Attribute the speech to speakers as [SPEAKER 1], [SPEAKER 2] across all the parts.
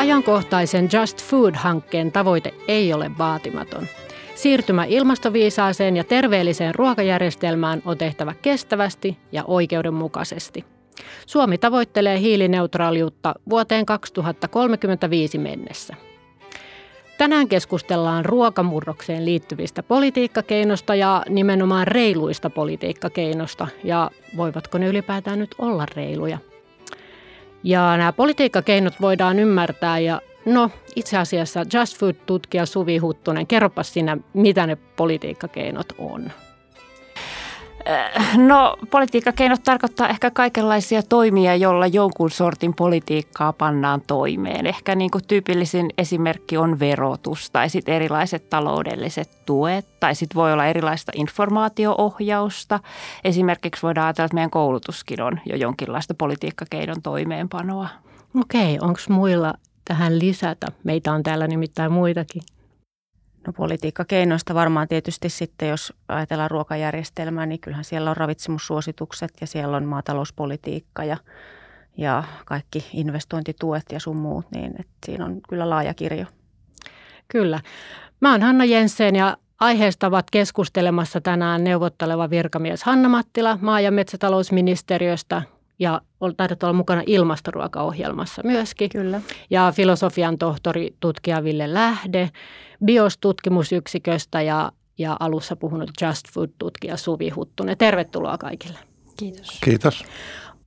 [SPEAKER 1] Ajankohtaisen Just Food-hankkeen tavoite ei ole vaatimaton. Siirtymä ilmastoviisaaseen ja terveelliseen ruokajärjestelmään on tehtävä kestävästi ja oikeudenmukaisesti. Suomi tavoittelee hiilineutraaliutta vuoteen 2035 mennessä. Tänään keskustellaan ruokamurrokseen liittyvistä politiikkakeinosta ja nimenomaan reiluista politiikkakeinosta ja voivatko ne ylipäätään nyt olla reiluja. Ja nämä politiikkakeinot voidaan ymmärtää ja no itse asiassa Just Food-tutkija Suvi Huttunen, kerropas sinä, mitä ne politiikkakeinot on.
[SPEAKER 2] Äh, no politiikkakeinot tarkoittaa ehkä kaikenlaisia toimia, joilla jonkun sortin politiikkaa pannaan toimeen. Ehkä niin kuin tyypillisin esimerkki on verotus tai sitten erilaiset taloudelliset tuet tai sitten voi olla erilaista informaatioohjausta. Esimerkiksi voidaan ajatella, että meidän koulutuskin on jo jonkinlaista politiikkakeinon toimeenpanoa.
[SPEAKER 1] Okei, onko muilla tähän lisätä? Meitä on täällä nimittäin muitakin.
[SPEAKER 3] No politiikkakeinoista varmaan tietysti sitten, jos ajatellaan ruokajärjestelmää, niin kyllähän siellä on ravitsemussuositukset ja siellä on maatalouspolitiikka ja, ja kaikki investointituet ja sun muut, niin että siinä on kyllä laaja kirjo.
[SPEAKER 1] Kyllä. Mä oon Hanna Jensen ja aiheesta ovat keskustelemassa tänään neuvotteleva virkamies Hanna Mattila maa- ja metsätalousministeriöstä ja taidat olla mukana ilmastoruokaohjelmassa myöskin.
[SPEAKER 3] Kyllä.
[SPEAKER 1] Ja filosofian tohtori tutkija Ville Lähde, BIOS-tutkimusyksiköstä ja, ja alussa puhunut Just Food-tutkija Suvi Huttunen. Tervetuloa kaikille.
[SPEAKER 2] Kiitos.
[SPEAKER 4] Kiitos.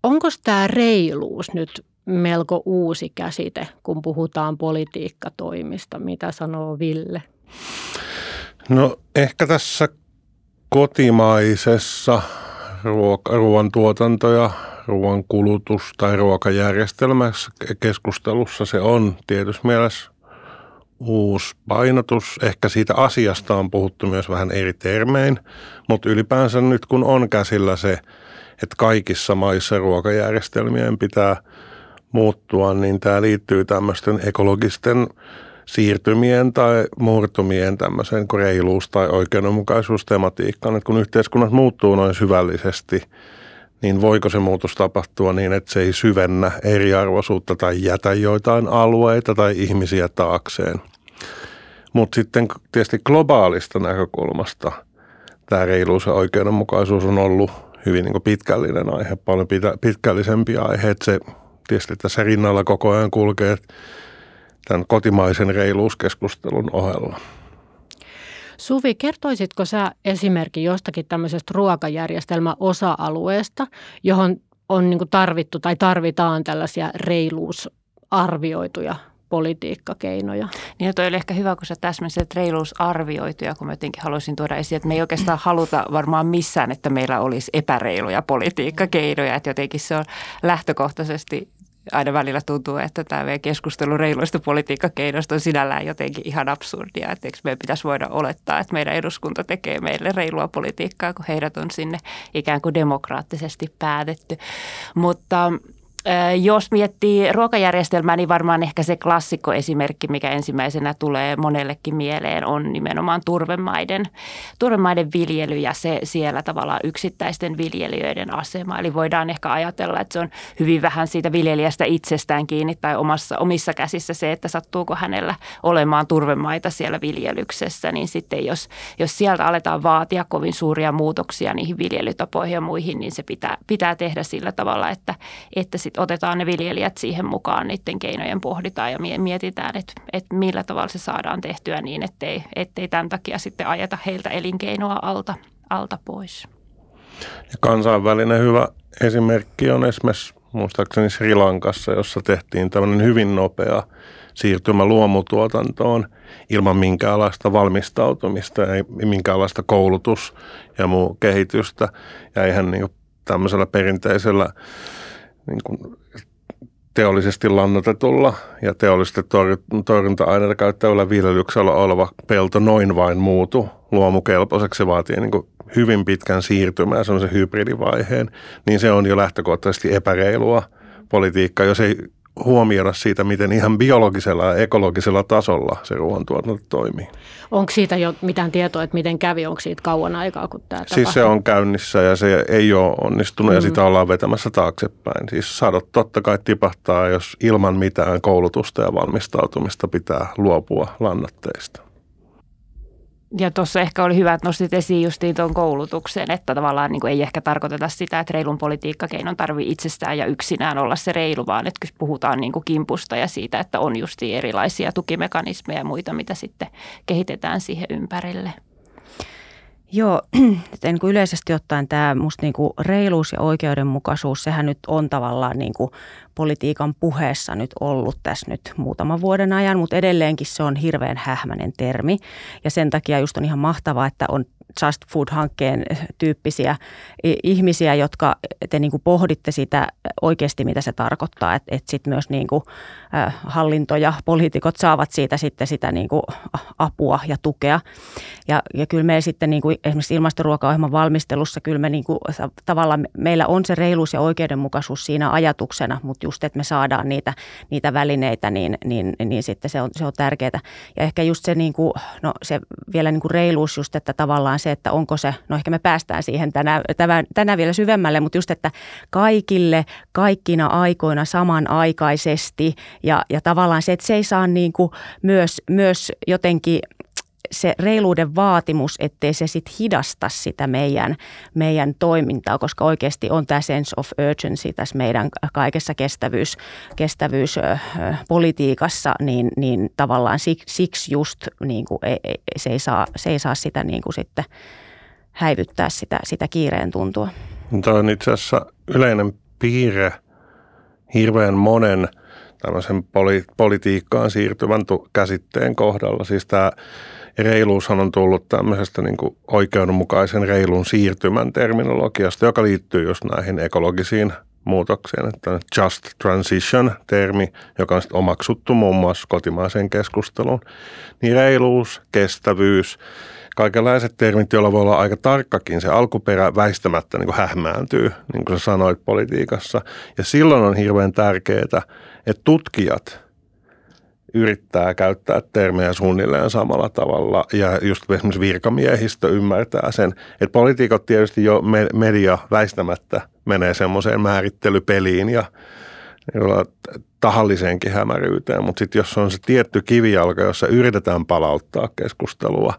[SPEAKER 1] Onko tämä reiluus nyt melko uusi käsite, kun puhutaan politiikkatoimista? Mitä sanoo Ville?
[SPEAKER 4] No ehkä tässä kotimaisessa ruoantuotanto ja ruoan kulutus tai ruokajärjestelmässä keskustelussa se on tietysti mielessä uusi painotus. Ehkä siitä asiasta on puhuttu myös vähän eri termein, mutta ylipäänsä nyt kun on käsillä se, että kaikissa maissa ruokajärjestelmien pitää muuttua, niin tämä liittyy tämmöisten ekologisten siirtymien tai murtumien tämmöiseen reiluus- tai oikeudenmukaisuustematiikkaan, että kun yhteiskunnat muuttuu noin syvällisesti – niin voiko se muutos tapahtua niin, että se ei syvennä eriarvoisuutta tai jätä joitain alueita tai ihmisiä taakseen. Mutta sitten tietysti globaalista näkökulmasta tämä reiluus ja oikeudenmukaisuus on ollut hyvin niin pitkällinen aihe, paljon pitkällisempi aihe. Että se tietysti tässä rinnalla koko ajan kulkee tämän kotimaisen reiluuskeskustelun ohella.
[SPEAKER 1] Suvi, kertoisitko sä esimerkki jostakin tämmöisestä ruokajärjestelmän osa-alueesta, johon on niin tarvittu tai tarvitaan tällaisia reiluusarvioituja politiikkakeinoja.
[SPEAKER 2] Niin toi oli ehkä hyvä, kun sä täsmensit reiluusarvioituja, kun mä jotenkin haluaisin tuoda esiin, että me ei oikeastaan haluta varmaan missään, että meillä olisi epäreiluja politiikkakeinoja, että jotenkin se on lähtökohtaisesti aina välillä tuntuu, että tämä meidän keskustelu reiluista politiikkakeinoista on sinällään jotenkin ihan absurdia. Että eikö meidän pitäisi voida olettaa, että meidän eduskunta tekee meille reilua politiikkaa, kun heidät on sinne ikään kuin demokraattisesti päätetty. Mutta jos miettii ruokajärjestelmää, niin varmaan ehkä se klassikkoesimerkki, mikä ensimmäisenä tulee monellekin mieleen, on nimenomaan turvemaiden, turvemaiden viljely ja se siellä tavallaan yksittäisten viljelijöiden asema. Eli voidaan ehkä ajatella, että se on hyvin vähän siitä viljelijästä itsestään kiinni tai omassa, omissa käsissä se, että sattuuko hänellä olemaan turvemaita siellä viljelyksessä. Niin sitten jos, jos sieltä aletaan vaatia kovin suuria muutoksia niihin viljelytapoihin ja muihin, niin se pitää, pitää tehdä sillä tavalla, että, että sit otetaan ne viljelijät siihen mukaan, niiden keinojen pohditaan ja mietitään, että, että millä tavalla se saadaan tehtyä niin, ettei, ettei tämän takia sitten ajeta heiltä elinkeinoa alta, alta pois.
[SPEAKER 4] Ja kansainvälinen hyvä esimerkki on esimerkiksi muistaakseni Sri Lankassa, jossa tehtiin tämmöinen hyvin nopea siirtymä luomutuotantoon ilman minkäänlaista valmistautumista, ei minkäänlaista koulutus- ja muu kehitystä. Ja ihan niin tämmöisellä perinteisellä niin kuin teollisesti lannotetulla ja teollisesti torjunta-aineita käyttävällä viljelyksellä oleva pelto noin vain muutu luomukelpoiseksi. Se vaatii niin kuin hyvin pitkän siirtymän ja semmoisen hybridivaiheen, niin se on jo lähtökohtaisesti epäreilua politiikkaa, jos ei huomioida siitä, miten ihan biologisella ja ekologisella tasolla se ruoantuotanto toimii.
[SPEAKER 1] Onko siitä jo mitään tietoa, että miten kävi? Onko siitä kauan aikaa, kun tämä
[SPEAKER 4] tapahtui? Siis se on käynnissä ja se ei ole onnistunut mm. ja sitä ollaan vetämässä taaksepäin. Siis sadot totta kai tipahtaa, jos ilman mitään koulutusta ja valmistautumista pitää luopua lannatteista.
[SPEAKER 2] Ja tuossa ehkä oli hyvä, että nostit esiin justiin tuon koulutuksen, että tavallaan niin kuin ei ehkä tarkoiteta sitä, että reilun politiikkakeinon tarvii itsestään ja yksinään olla se reilu, vaan että puhutaan niin kuin kimpusta ja siitä, että on justiin erilaisia tukimekanismeja ja muita, mitä sitten kehitetään siihen ympärille.
[SPEAKER 3] Joo, niin kuin yleisesti ottaen tämä musta niin kuin reiluus ja oikeudenmukaisuus, sehän nyt on tavallaan niin kuin politiikan puheessa nyt ollut tässä nyt muutaman vuoden ajan, mutta edelleenkin se on hirveän hähmäinen termi. Ja sen takia just on ihan mahtavaa, että on Just Food-hankkeen tyyppisiä ihmisiä, jotka te niin kuin pohditte sitä oikeasti, mitä se tarkoittaa, että, että sitten myös niin kuin, hallinto ja poliitikot saavat siitä sitten sitä niin kuin apua ja tukea. Ja, ja kyllä me sitten niin kuin esimerkiksi ilmastoruokaohjelman valmistelussa kyllä me niin kuin, tavallaan meillä on se reiluus ja oikeudenmukaisuus siinä ajatuksena, mutta just, että me saadaan niitä, niitä välineitä, niin, niin, niin sitten se on, se on tärkeää. Ja ehkä just se, niin kuin, no se vielä niin kuin reiluus just, että tavallaan se, että onko se, no ehkä me päästään siihen tänään, tänään, tänään vielä syvemmälle, mutta just, että kaikille, kaikkina aikoina samanaikaisesti ja, ja tavallaan se, että se ei saa niin kuin myös, myös jotenkin se reiluuden vaatimus, ettei se sitten hidasta sitä meidän, meidän toimintaa, koska oikeasti on tämä sense of urgency tässä meidän kaikessa kestävyys, kestävyyspolitiikassa, niin, niin tavallaan siksi just niin kuin ei, se, ei saa, se ei saa sitä niin kuin sitten häivyttää sitä, sitä kiireen tuntua.
[SPEAKER 4] Tämä on itse asiassa yleinen piirre hirveän monen tämmöisen poli- politiikkaan siirtyvän käsitteen kohdalla. Siis tämä reiluushan on tullut tämmöisestä niin kuin oikeudenmukaisen reilun siirtymän terminologiasta, joka liittyy just näihin ekologisiin muutoksiin. Että just transition-termi, joka on sitten omaksuttu muun muassa kotimaiseen keskusteluun, niin reiluus, kestävyys, kaikenlaiset termit, joilla voi olla aika tarkkakin. Se alkuperä väistämättä niin kuin hähmääntyy, niin kuin sä sanoit politiikassa. Ja silloin on hirveän tärkeää, että tutkijat yrittää käyttää termejä suunnilleen samalla tavalla ja just esimerkiksi virkamiehistö ymmärtää sen, että poliitikot tietysti jo media väistämättä menee semmoiseen määrittelypeliin ja tahalliseenkin hämäryyteen, mutta sitten jos on se tietty kivijalka, jossa yritetään palauttaa keskustelua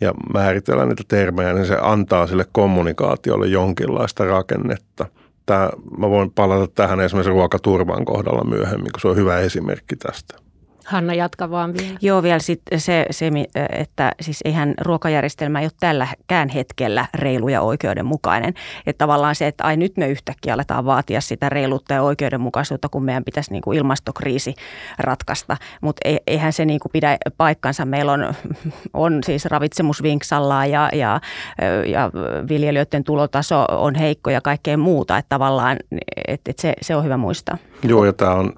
[SPEAKER 4] ja määritellä niitä termejä, niin se antaa sille kommunikaatiolle jonkinlaista rakennetta. Tämä, mä voin palata tähän esimerkiksi ruokaturvan kohdalla myöhemmin, kun se on hyvä esimerkki tästä.
[SPEAKER 1] Hanna, jatka vaan vielä.
[SPEAKER 3] Joo, vielä sit se, se, että siis eihän ruokajärjestelmä ei ole tälläkään hetkellä reilu ja oikeudenmukainen. Että tavallaan se, että ai nyt me yhtäkkiä aletaan vaatia sitä reiluutta ja oikeudenmukaisuutta, kun meidän pitäisi niin kuin ilmastokriisi ratkaista. Mutta eihän se niin kuin pidä paikkansa. Meillä on, on siis ravitsemus vinksallaan ja, ja, ja viljelijöiden tulotaso on heikko ja kaikkea muuta. Että tavallaan että, että se, se on hyvä muistaa.
[SPEAKER 4] Joo, ja tämä on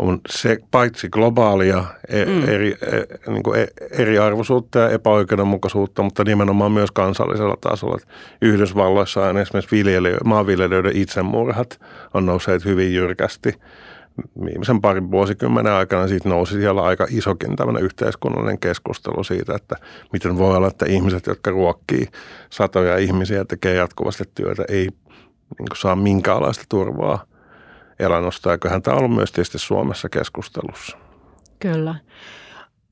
[SPEAKER 4] on se paitsi globaalia e, mm. eri, e, niin kuin e, eriarvoisuutta ja epäoikeudenmukaisuutta, mutta nimenomaan myös kansallisella tasolla. Yhdysvalloissa on esimerkiksi viljelijöiden, maanviljelijöiden itsemurhat on nousseet hyvin jyrkästi. Viimeisen parin vuosikymmenen aikana siitä nousi siellä aika isokin tämmöinen yhteiskunnallinen keskustelu siitä, että miten voi olla, että ihmiset, jotka ruokkii satoja ihmisiä, tekee jatkuvasti työtä, ei niin saa minkäänlaista turvaa elannosta. Eiköhän tämä ollut myös tietysti Suomessa keskustelussa.
[SPEAKER 1] Kyllä.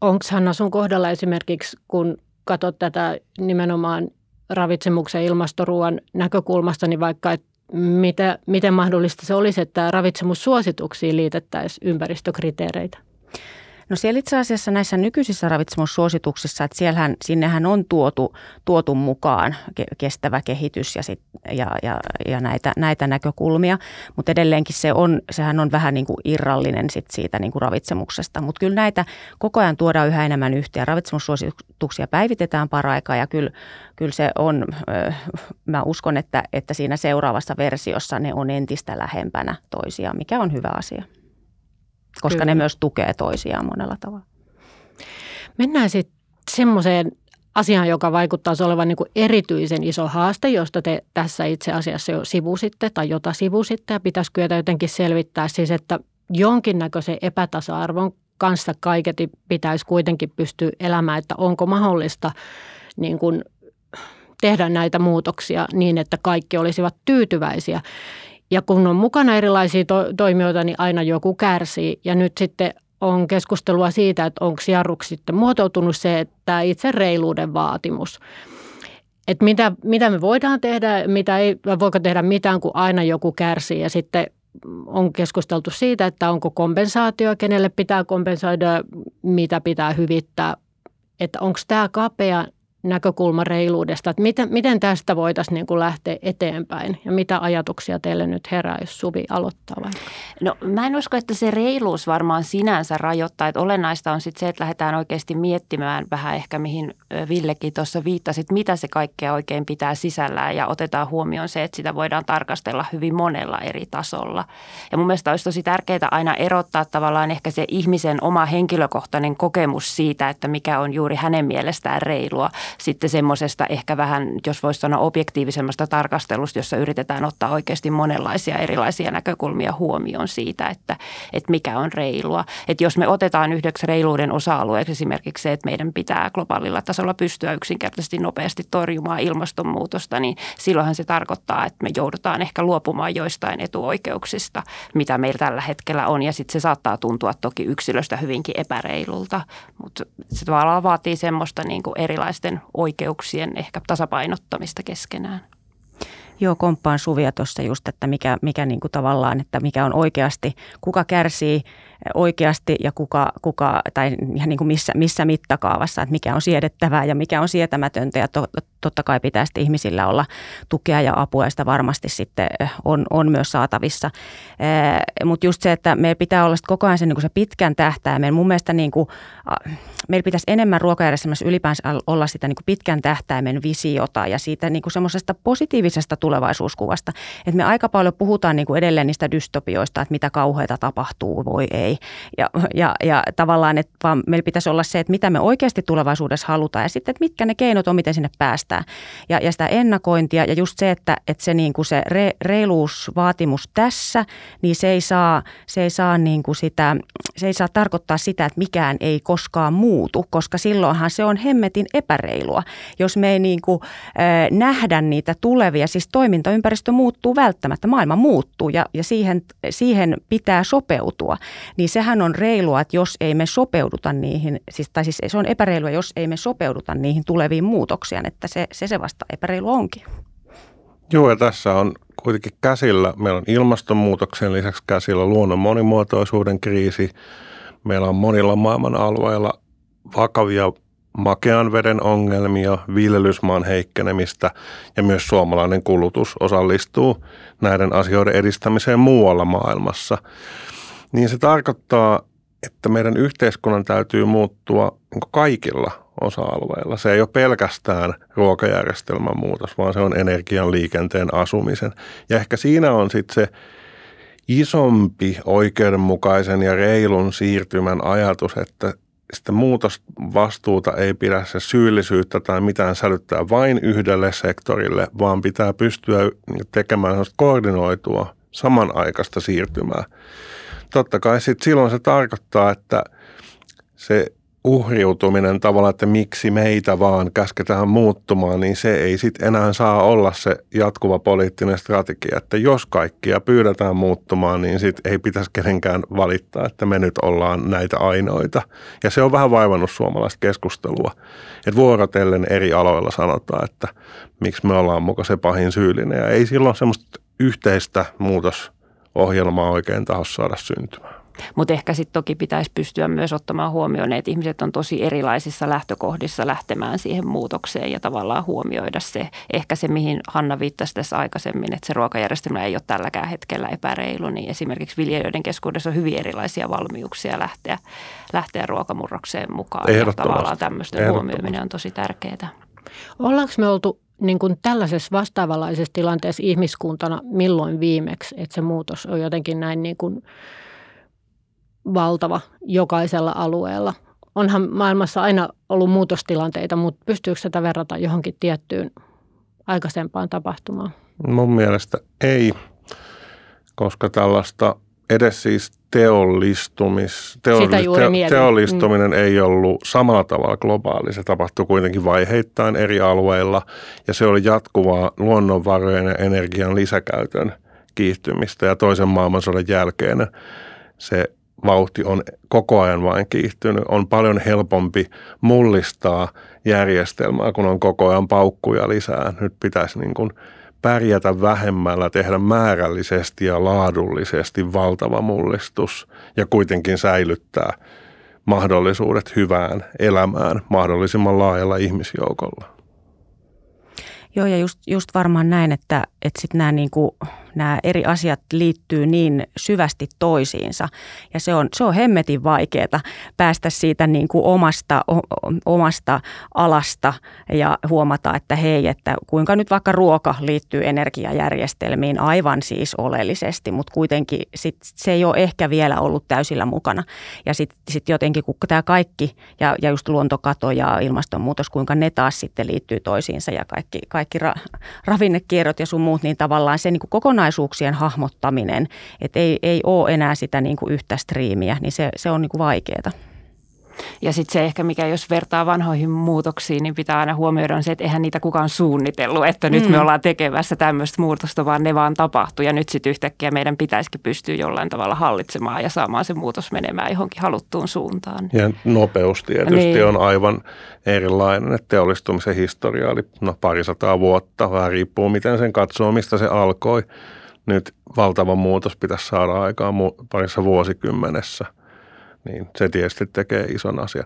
[SPEAKER 1] Onko Hanna sun kohdalla esimerkiksi, kun katsot tätä nimenomaan ravitsemuksen ilmastoruuan näkökulmasta, niin vaikka, että mitä, miten mahdollista se olisi, että ravitsemussuosituksiin liitettäisiin ympäristökriteereitä?
[SPEAKER 3] No siellä itse asiassa näissä nykyisissä ravitsemussuosituksissa, että siellähän, sinnehän on tuotu, tuotu mukaan kestävä kehitys ja, sit, ja, ja, ja näitä, näitä näkökulmia, mutta edelleenkin se on, sehän on vähän niin kuin irrallinen sit siitä niin kuin ravitsemuksesta. Mutta kyllä näitä koko ajan tuodaan yhä enemmän yhteen. Ravitsemussuosituksia päivitetään paraikaa ja kyllä, kyllä se on, mä uskon, että, että siinä seuraavassa versiossa ne on entistä lähempänä toisiaan, mikä on hyvä asia koska Kyllä. ne myös tukee toisiaan monella tavalla.
[SPEAKER 1] Mennään sitten semmoiseen asiaan, joka vaikuttaa olevan niin kuin erityisen iso haaste, josta te tässä itse asiassa jo sivusitte tai jota sivusitte ja pitäisi kyetä jotenkin selvittää siis, että jonkinnäköisen epätasa-arvon kanssa kaiketi pitäisi kuitenkin pystyä elämään, että onko mahdollista niin kuin tehdä näitä muutoksia niin, että kaikki olisivat tyytyväisiä. Ja kun on mukana erilaisia to- toimijoita, niin aina joku kärsii. Ja nyt sitten on keskustelua siitä, että onko jarruksi sitten muotoutunut se, että itse reiluuden vaatimus. Että mitä, mitä me voidaan tehdä, mitä ei, voiko tehdä mitään, kun aina joku kärsii. Ja sitten on keskusteltu siitä, että onko kompensaatio, kenelle pitää kompensoida, mitä pitää hyvittää. Että onko tämä kapea näkökulma reiluudesta, että miten, miten tästä voitaisiin niin kuin lähteä eteenpäin ja mitä ajatuksia teille nyt herää, jos Suvi aloittaa vaikka?
[SPEAKER 2] No mä en usko, että se reiluus varmaan sinänsä rajoittaa, että olennaista on sitten se, että lähdetään oikeasti miettimään vähän ehkä mihin Villekin tuossa viittasit, mitä se kaikkea oikein pitää sisällään ja otetaan huomioon se, että sitä voidaan tarkastella hyvin monella eri tasolla. Ja mun mielestä olisi tosi tärkeää aina erottaa tavallaan ehkä se ihmisen oma henkilökohtainen kokemus siitä, että mikä on juuri hänen mielestään reilua sitten semmoisesta ehkä vähän, jos voisi sanoa objektiivisemmasta tarkastelusta, jossa yritetään ottaa oikeasti monenlaisia erilaisia näkökulmia huomioon siitä, että, että mikä on reilua. Että jos me otetaan yhdeksi reiluuden osa-alueeksi esimerkiksi se, että meidän pitää globaalilla tasolla pystyä yksinkertaisesti nopeasti torjumaan ilmastonmuutosta, niin silloinhan se tarkoittaa, että me joudutaan ehkä luopumaan joistain etuoikeuksista, mitä meillä tällä hetkellä on. Ja sitten se saattaa tuntua toki yksilöstä hyvinkin epäreilulta, mutta se tavallaan vaatii semmoista niin kuin erilaisten oikeuksien ehkä tasapainottamista keskenään.
[SPEAKER 3] Joo, komppaan Suvia tuossa just, että mikä, mikä niin kuin tavallaan, että mikä on oikeasti, kuka kärsii oikeasti ja kuka, kuka tai ihan niin kuin missä, missä mittakaavassa, että mikä on siedettävää ja mikä on sietämätöntä ja to, totta kai pitää sitten ihmisillä olla tukea ja apua ja sitä varmasti sitten on, on myös saatavissa. Mutta just se, että meillä pitää olla koko ajan se, niin kuin se pitkän tähtäimen, mun mielestä niin kuin, meillä pitäisi enemmän ruokajärjestelmässä ylipäänsä olla sitä niin kuin pitkän tähtäimen visiota ja siitä niin kuin semmoisesta positiivisesta tulevaisuuskuvasta. Että me aika paljon puhutaan niin kuin edelleen niistä dystopioista, että mitä kauheita tapahtuu, voi ei. Ja, ja, ja tavallaan, että vaan meillä pitäisi olla se, että mitä me oikeasti tulevaisuudessa halutaan ja sitten, että mitkä ne keinot on, miten sinne päästään. Ja, ja sitä ennakointia ja just se, että, että se, niin kuin se re, reiluusvaatimus tässä, niin se ei saa, se ei saa, niin kuin sitä, se ei saa tarkoittaa sitä, että mikään ei koskaan muutu, koska silloinhan se on hemmetin epäreilua, jos me ei niin kuin, äh, nähdä niitä tulevia. Siis toimintaympäristö muuttuu välttämättä, maailma muuttuu ja, ja siihen, siihen pitää sopeutua niin sehän on reilua, että jos ei me sopeuduta niihin, siis, tai siis se on epäreilua, jos ei me sopeuduta niihin tuleviin muutoksiin, että se se, se vasta epäreilu onkin.
[SPEAKER 4] Joo, ja tässä on kuitenkin käsillä, meillä on ilmastonmuutoksen lisäksi käsillä luonnon monimuotoisuuden kriisi, meillä on monilla maailman alueilla vakavia makean veden ongelmia, viljelysmaan heikkenemistä ja myös suomalainen kulutus osallistuu näiden asioiden edistämiseen muualla maailmassa niin se tarkoittaa, että meidän yhteiskunnan täytyy muuttua niin kaikilla osa-alueilla. Se ei ole pelkästään ruokajärjestelmän muutos, vaan se on energian, liikenteen, asumisen. Ja ehkä siinä on sitten se isompi oikeudenmukaisen ja reilun siirtymän ajatus, että sitä muutosvastuuta ei pidä se syyllisyyttä tai mitään sälyttää vain yhdelle sektorille, vaan pitää pystyä tekemään koordinoitua samanaikaista siirtymää totta kai sit silloin se tarkoittaa, että se uhriutuminen tavallaan, että miksi meitä vaan käsketään muuttumaan, niin se ei sitten enää saa olla se jatkuva poliittinen strategia. Että jos kaikkia pyydetään muuttumaan, niin sitten ei pitäisi kenenkään valittaa, että me nyt ollaan näitä ainoita. Ja se on vähän vaivannut suomalaista keskustelua. Että vuorotellen eri aloilla sanotaan, että miksi me ollaan muka se pahin syyllinen. Ja ei silloin semmoista yhteistä muutos ohjelmaa oikein taho saada syntymään.
[SPEAKER 2] Mutta ehkä sitten toki pitäisi pystyä myös ottamaan huomioon, että ihmiset on tosi erilaisissa lähtökohdissa lähtemään siihen muutokseen ja tavallaan huomioida se, ehkä se mihin Hanna viittasi tässä aikaisemmin, että se ruokajärjestelmä ei ole tälläkään hetkellä epäreilu, niin esimerkiksi viljelijöiden keskuudessa on hyvin erilaisia valmiuksia lähteä, lähteä ruokamurrokseen mukaan. Ja tavallaan tämmöisten huomioiminen on tosi tärkeää.
[SPEAKER 1] Ollaanko me oltu niin kuin tällaisessa vastaavanlaisessa tilanteessa ihmiskuntana milloin viimeksi, että se muutos on jotenkin näin niin kuin valtava jokaisella alueella. Onhan maailmassa aina ollut muutostilanteita, mutta pystyykö sitä verrata johonkin tiettyyn aikaisempaan tapahtumaan?
[SPEAKER 4] Mun mielestä ei, koska tällaista edes siis teollistumis, teollis, te, teollistuminen mm. ei ollut samalla tavalla globaali. Se tapahtui kuitenkin vaiheittain eri alueilla ja se oli jatkuvaa luonnonvarojen ja energian lisäkäytön kiihtymistä ja toisen maailmansodan jälkeen se vauhti on koko ajan vain kiihtynyt. On paljon helpompi mullistaa järjestelmää, kun on koko ajan paukkuja lisää. Nyt pitäisi niin kuin pärjätä vähemmällä, tehdä määrällisesti ja laadullisesti valtava mullistus ja kuitenkin säilyttää mahdollisuudet hyvään elämään mahdollisimman laajalla ihmisjoukolla.
[SPEAKER 3] Joo, ja just, just varmaan näin, että, että sitten nämä, niin nämä eri asiat liittyy niin syvästi toisiinsa. Ja se on, se on hemmetin vaikeaa päästä siitä niin kuin omasta, o, omasta alasta ja huomata, että hei, että kuinka nyt vaikka ruoka liittyy energiajärjestelmiin aivan siis oleellisesti, mutta kuitenkin sit, se ei ole ehkä vielä ollut täysillä mukana. Ja sitten sit jotenkin, kun tämä kaikki ja, ja just luontokato ja ilmastonmuutos, kuinka ne taas sitten liittyy toisiinsa ja kaikki, kaikki kaikki ra, ravinnekierrot ja sun muut, niin tavallaan se niin kuin kokonaisuuksien hahmottaminen, että ei, ei ole enää sitä niin kuin yhtä striimiä, niin se, se on niin kuin vaikeaa.
[SPEAKER 2] Ja sitten se ehkä, mikä jos vertaa vanhoihin muutoksiin, niin pitää aina huomioida on se, että eihän niitä kukaan suunnitellut, että nyt mm. me ollaan tekevässä tämmöistä muutosta, vaan ne vaan tapahtuu. Ja nyt sitten yhtäkkiä meidän pitäisikin pystyä jollain tavalla hallitsemaan ja saamaan se muutos menemään johonkin haluttuun suuntaan.
[SPEAKER 4] Ja nopeus tietysti niin. on aivan erilainen, että teollistumisen historia oli no, parisataa vuotta, vähän riippuu miten sen katsoo, mistä se alkoi. Nyt valtava muutos pitäisi saada aikaan parissa vuosikymmenessä – niin se tietysti tekee ison asian.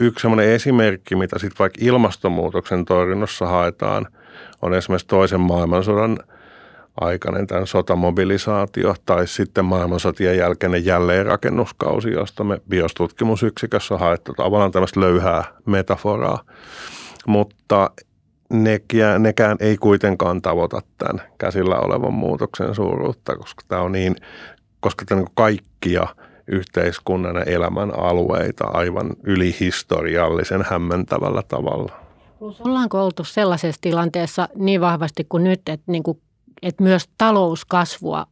[SPEAKER 4] Yksi sellainen esimerkki, mitä sitten vaikka ilmastonmuutoksen torjunnassa haetaan, on esimerkiksi toisen maailmansodan aikainen tämän sotamobilisaatio tai sitten maailmansotien jälkeinen jälleenrakennuskausi, josta me biostutkimusyksikössä haettu tavallaan tämmöistä löyhää metaforaa. Mutta nekään, nekään ei kuitenkaan tavoita tämän käsillä olevan muutoksen suuruutta, koska tämä on niin, koska tämä on niin kaikkia – yhteiskunnan ja elämän alueita aivan ylihistoriallisen hämmentävällä tavalla.
[SPEAKER 1] Ollaanko oltu sellaisessa tilanteessa niin vahvasti kuin nyt, että, niin kuin, että myös talouskasvua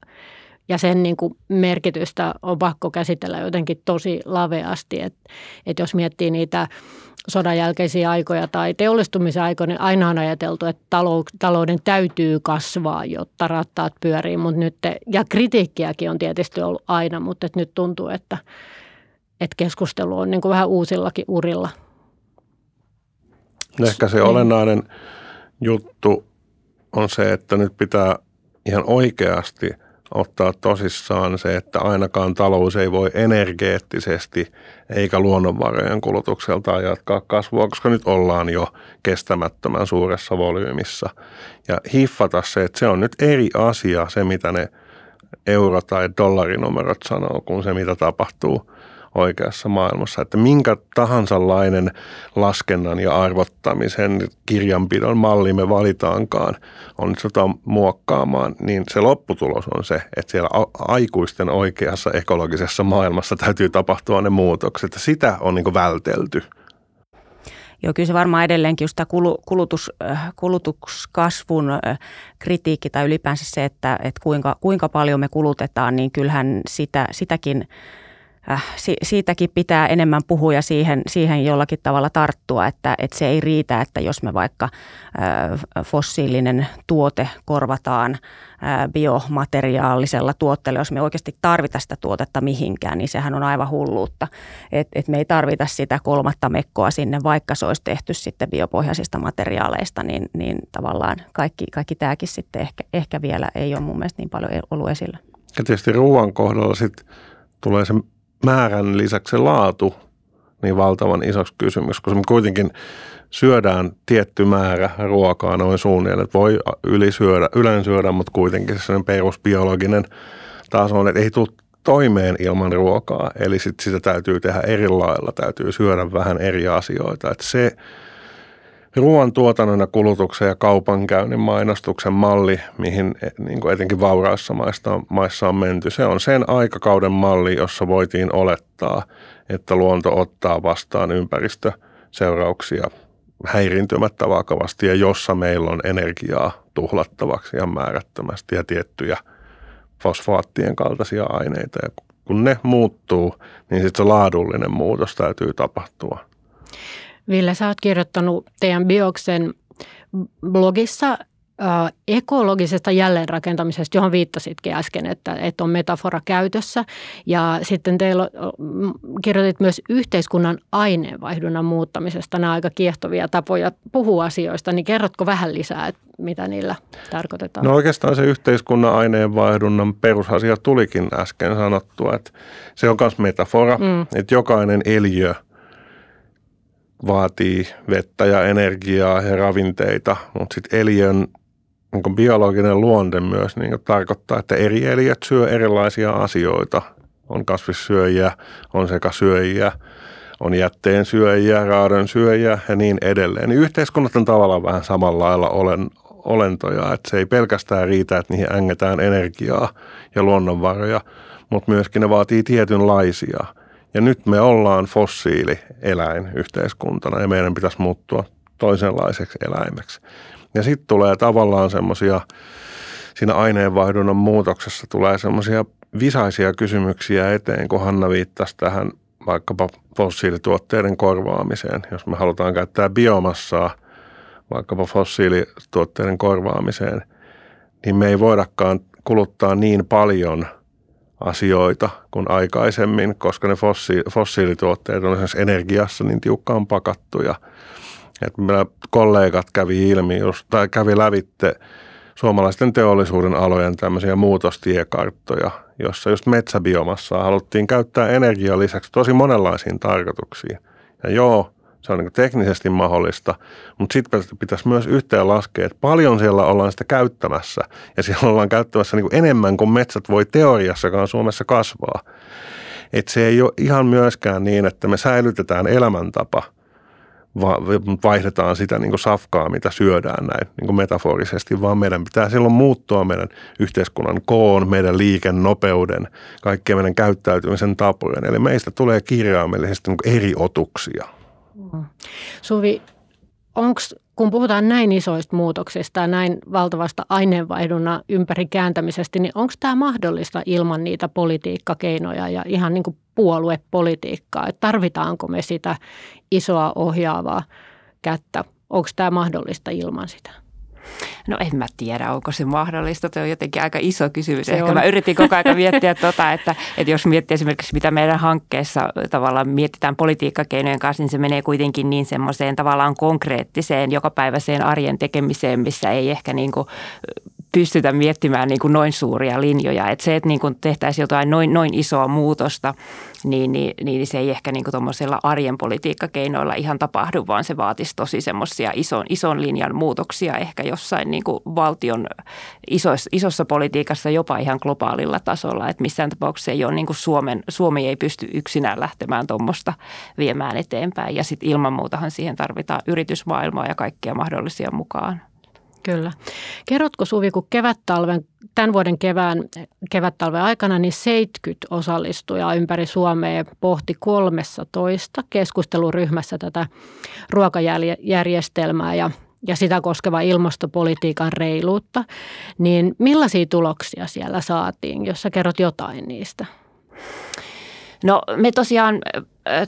[SPEAKER 1] ja sen niin kuin merkitystä on pakko käsitellä jotenkin tosi laveasti. Että, että jos miettii niitä sodan jälkeisiä aikoja tai teollistumisen aikoja, niin aina on ajateltu, että talouden täytyy kasvaa, jotta rattaat pyörii. Mutta nyt, ja kritiikkiäkin on tietysti ollut aina, mutta että nyt tuntuu, että, että keskustelu on niin kuin vähän uusillakin urilla.
[SPEAKER 4] Ehkä se niin. olennainen juttu on se, että nyt pitää ihan oikeasti – ottaa tosissaan se, että ainakaan talous ei voi energeettisesti eikä luonnonvarojen kulutukseltaan jatkaa kasvua, koska nyt ollaan jo kestämättömän suuressa volyymissa. Ja hiffata se, että se on nyt eri asia se, mitä ne euro- tai dollarinumerot sanoo, kuin se, mitä tapahtuu oikeassa maailmassa. Että minkä tahansa lainen laskennan ja arvottamisen kirjanpidon malli me valitaankaan onnistutaan muokkaamaan, niin se lopputulos on se, että siellä aikuisten oikeassa ekologisessa maailmassa täytyy tapahtua ne muutokset. Sitä on niin vältelty.
[SPEAKER 3] Joo, kyllä se varmaan edelleenkin just tämä kulutus, äh, kulutuskasvun äh, kritiikki tai ylipäänsä se, että, että kuinka, kuinka paljon me kulutetaan, niin kyllähän sitä, sitäkin – äh, si, siitäkin pitää enemmän puhua ja siihen, siihen jollakin tavalla tarttua, että, että se ei riitä, että jos me vaikka äh, fossiilinen tuote korvataan äh, biomateriaalisella tuotteella, jos me oikeasti tarvita sitä tuotetta mihinkään, niin sehän on aivan hulluutta. Että et me ei tarvita sitä kolmatta mekkoa sinne, vaikka se olisi tehty sitten biopohjaisista materiaaleista, niin, niin tavallaan kaikki, kaikki tämäkin sitten ehkä, ehkä vielä ei ole mun mielestä niin paljon ollut esillä.
[SPEAKER 4] Ja tietysti ruoan kohdalla sitten tulee se määrän lisäksi se laatu niin valtavan isoksi kysymys, koska me kuitenkin syödään tietty määrä ruokaa noin suunnilleen, että voi ylisyödä, yleensä syödä, mutta kuitenkin se perusbiologinen taso on, että ei tule toimeen ilman ruokaa, eli sit sitä täytyy tehdä eri lailla, täytyy syödä vähän eri asioita, että se ruoantuotannon ja kulutuksen ja kaupankäynnin mainostuksen malli, mihin e, niin kuin etenkin vauraissa maissa, maissa on menty, se on sen aikakauden malli, jossa voitiin olettaa, että luonto ottaa vastaan ympäristöseurauksia häiriintymättä vakavasti ja jossa meillä on energiaa tuhlattavaksi ja määrättömästi ja tiettyjä fosfaattien kaltaisia aineita. Ja kun ne muuttuu, niin sitten se laadullinen muutos täytyy tapahtua.
[SPEAKER 1] Ville, sä oot kirjoittanut teidän Bioksen blogissa ekologisesta jälleenrakentamisesta, johon viittasitkin äsken, että, että on metafora käytössä. Ja sitten teillä kirjoitit myös yhteiskunnan aineenvaihdunnan muuttamisesta. Nämä aika kiehtovia tapoja puhua asioista, niin kerrotko vähän lisää, että mitä niillä tarkoitetaan?
[SPEAKER 4] No oikeastaan se yhteiskunnan aineenvaihdunnan perusasia tulikin äsken sanottua, että se on myös metafora, mm. että jokainen eliö – vaatii vettä ja energiaa ja ravinteita, mutta sitten eliön niin biologinen luonte myös niin tarkoittaa, että eri eliöt syö erilaisia asioita. On kasvissyöjiä, on sekasyöjiä, on jätteen syöjiä, raadon syöjiä ja niin edelleen. Niin yhteiskunnat on tavallaan vähän samalla lailla olen, olentoja, että se ei pelkästään riitä, että niihin ängetään energiaa ja luonnonvaroja, mutta myöskin ne vaatii tietynlaisia. Ja nyt me ollaan fossiilieläin yhteiskuntana ja meidän pitäisi muuttua toisenlaiseksi eläimeksi. Ja sitten tulee tavallaan semmoisia, siinä aineenvaihdunnan muutoksessa tulee semmoisia visaisia kysymyksiä eteen, kun Hanna viittasi tähän vaikkapa fossiilituotteiden korvaamiseen. Jos me halutaan käyttää biomassaa vaikkapa fossiilituotteiden korvaamiseen, niin me ei voidakaan kuluttaa niin paljon asioita kuin aikaisemmin, koska ne fossiilituotteet on esimerkiksi energiassa niin tiukkaan pakattuja – että meillä kollegat kävi ilmi, just, tai kävi lävitte suomalaisten teollisuuden alojen tämmöisiä muutostiekarttoja, jossa just metsäbiomassaa haluttiin käyttää energiaa lisäksi tosi monenlaisiin tarkoituksiin. Ja joo, se on niin teknisesti mahdollista, mutta sitten pitäisi myös yhteen laskea, että paljon siellä ollaan sitä käyttämässä ja siellä ollaan käyttämässä niin enemmän kuin metsät voi teoriassakaan Suomessa kasvaa. Et se ei ole ihan myöskään niin, että me säilytetään elämäntapa – vaihdetaan sitä niin kuin safkaa, mitä syödään näin niin kuin metaforisesti, vaan meidän pitää silloin muuttua meidän yhteiskunnan koon, meidän liikennopeuden, kaikkien meidän käyttäytymisen tapojen. Eli meistä tulee kirjaimellisesti niin eri otuksia.
[SPEAKER 1] Suvi, onko kun puhutaan näin isoista muutoksista ja näin valtavasta aineenvaihdunnan ympäri kääntämisestä, niin onko tämä mahdollista ilman niitä politiikkakeinoja ja ihan niin kuin puoluepolitiikkaa? Että tarvitaanko me sitä isoa ohjaavaa kättä? Onko tämä mahdollista ilman sitä?
[SPEAKER 2] No en mä tiedä, onko se mahdollista. Se on jotenkin aika iso kysymys. Se Ehkä on. mä yritin koko ajan miettiä, tota, että, että jos miettii esimerkiksi mitä meidän hankkeessa tavallaan mietitään politiikkakeinojen kanssa, niin se menee kuitenkin niin semmoiseen tavallaan konkreettiseen jokapäiväiseen arjen tekemiseen, missä ei ehkä niin kuin pystytä miettimään niin kuin noin suuria linjoja. Että se, että niin kuin tehtäisiin jotain noin, noin isoa muutosta, niin, niin, niin se ei ehkä niin kuin arjen politiikkakeinoilla ihan tapahdu, vaan se vaatisi tosi semmoisia ison, ison linjan muutoksia ehkä jossain niin kuin valtion isoissa, isossa politiikassa jopa ihan globaalilla tasolla. Että missään tapauksessa ei ole niin kuin Suomen, Suomi ei pysty yksinään lähtemään tuommoista viemään eteenpäin. Ja sitten ilman muutahan siihen tarvitaan yritysmaailmaa ja kaikkia mahdollisia mukaan.
[SPEAKER 1] Kyllä. Kerrotko Suvi, kun kevättalven, tämän vuoden kevään, kevättalven aikana niin 70 osallistujaa ympäri Suomea pohti 13 keskusteluryhmässä tätä ruokajärjestelmää ja, ja sitä koskeva ilmastopolitiikan reiluutta. Niin millaisia tuloksia siellä saatiin, jos sä kerrot jotain niistä?
[SPEAKER 2] No me tosiaan